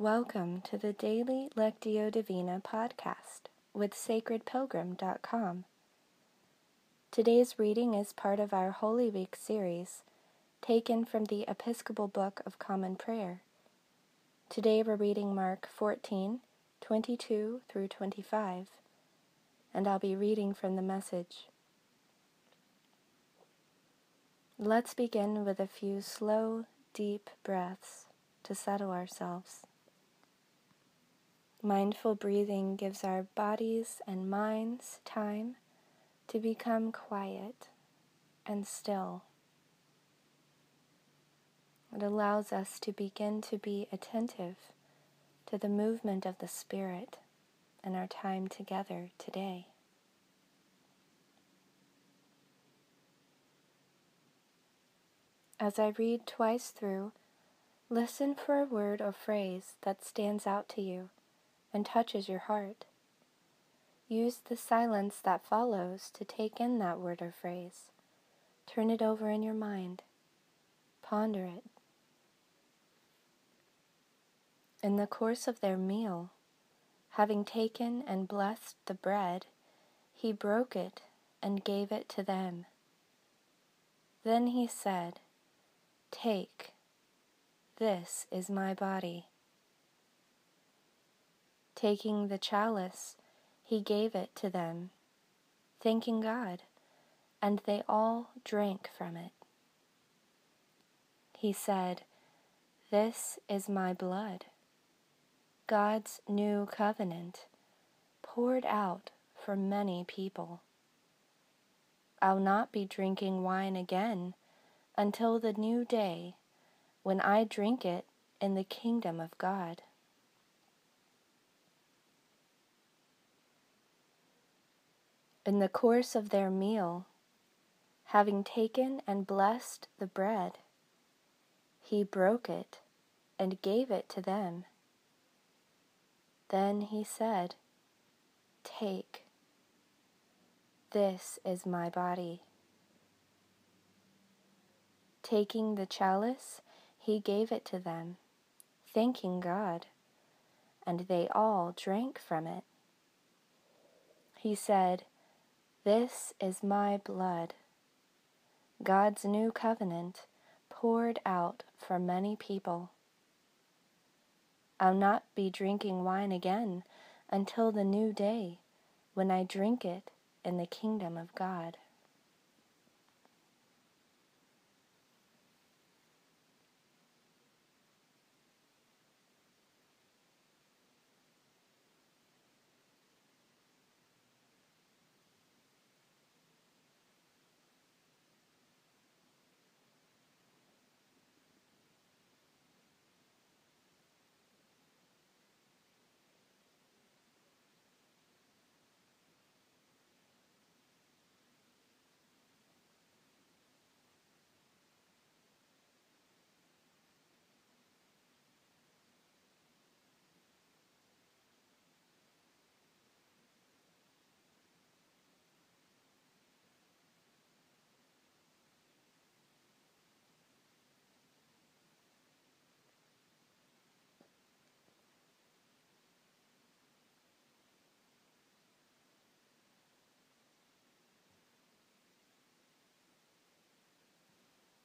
Welcome to the Daily Lectio Divina podcast with sacredpilgrim.com. Today's reading is part of our Holy Week series, taken from the Episcopal Book of Common Prayer. Today we're reading Mark 14, 22 through 25, and I'll be reading from the message. Let's begin with a few slow, deep breaths to settle ourselves. Mindful breathing gives our bodies and minds time to become quiet and still. It allows us to begin to be attentive to the movement of the Spirit in our time together today. As I read twice through, listen for a word or phrase that stands out to you and touches your heart. Use the silence that follows to take in that word or phrase. Turn it over in your mind. Ponder it. In the course of their meal, having taken and blessed the bread, he broke it and gave it to them. Then he said, Take, this is my body. Taking the chalice, he gave it to them, thanking God, and they all drank from it. He said, This is my blood, God's new covenant, poured out for many people. I'll not be drinking wine again until the new day when I drink it in the kingdom of God. In the course of their meal, having taken and blessed the bread, he broke it and gave it to them. Then he said, Take, this is my body. Taking the chalice, he gave it to them, thanking God, and they all drank from it. He said, this is my blood, God's new covenant poured out for many people. I'll not be drinking wine again until the new day when I drink it in the kingdom of God.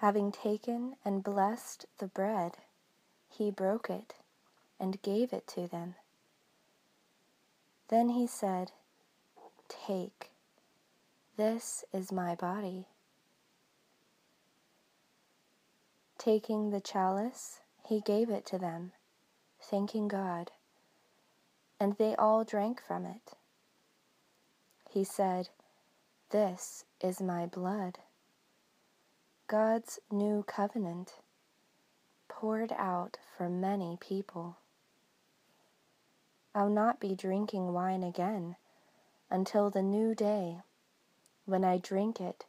Having taken and blessed the bread, he broke it and gave it to them. Then he said, Take, this is my body. Taking the chalice, he gave it to them, thanking God, and they all drank from it. He said, This is my blood God's new covenant poured out for many people. I'll not be drinking wine again until the new day when I drink it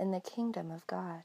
in the kingdom of God.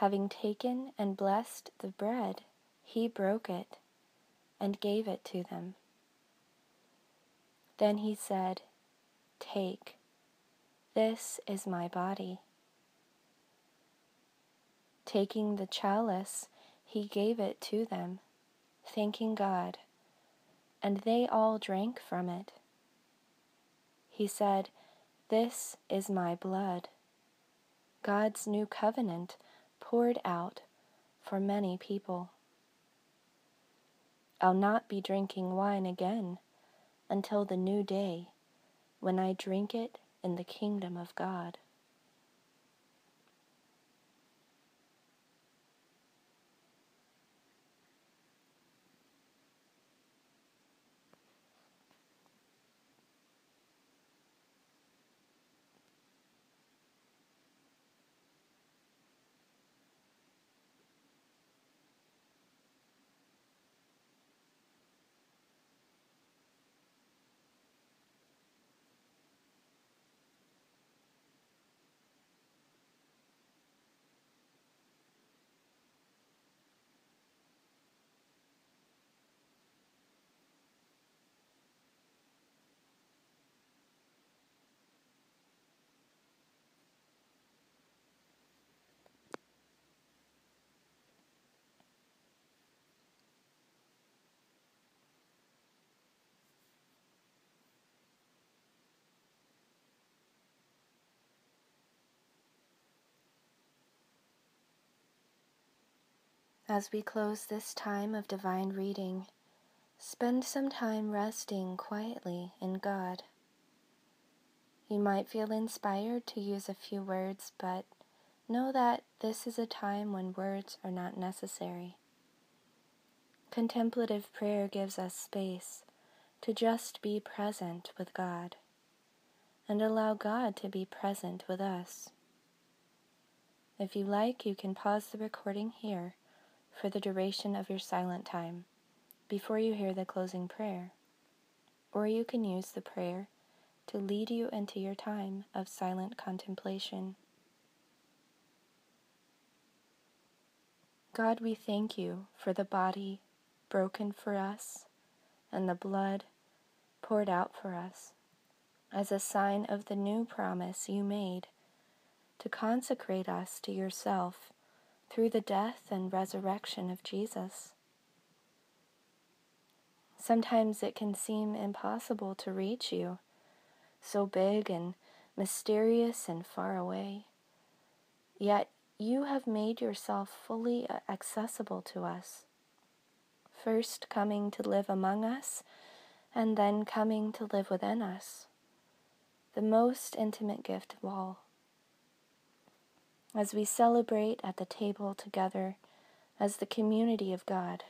Having taken and blessed the bread, he broke it and gave it to them. Then he said, Take, this is my body. Taking the chalice, he gave it to them, thanking God, and they all drank from it. He said, This is my blood, God's new covenant poured out for many people. I'll not be drinking wine again until the new day when I drink it in the kingdom of God. As we close this time of divine reading, spend some time resting quietly in God. You might feel inspired to use a few words, but know that this is a time when words are not necessary. Contemplative prayer gives us space to just be present with God and allow God to be present with us. If you like, you can pause the recording here for the duration of your silent time before you hear the closing prayer. Or you can use the prayer to lead you into your time of silent contemplation. God, we thank you for the body broken for us and the blood poured out for us as a sign of the new promise you made to consecrate us to yourself through the death and resurrection of Jesus. Sometimes it can seem impossible to reach you, so big and mysterious and far away. Yet you have made yourself fully accessible to us, first coming to live among us, and then coming to live within us, the most intimate gift of all as we celebrate at the table together as the community of God.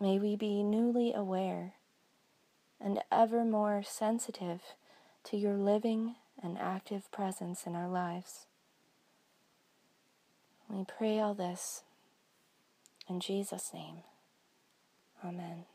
May we be newly aware and ever more sensitive to your living and active presence in our lives. We pray all this in Jesus' name. Amen.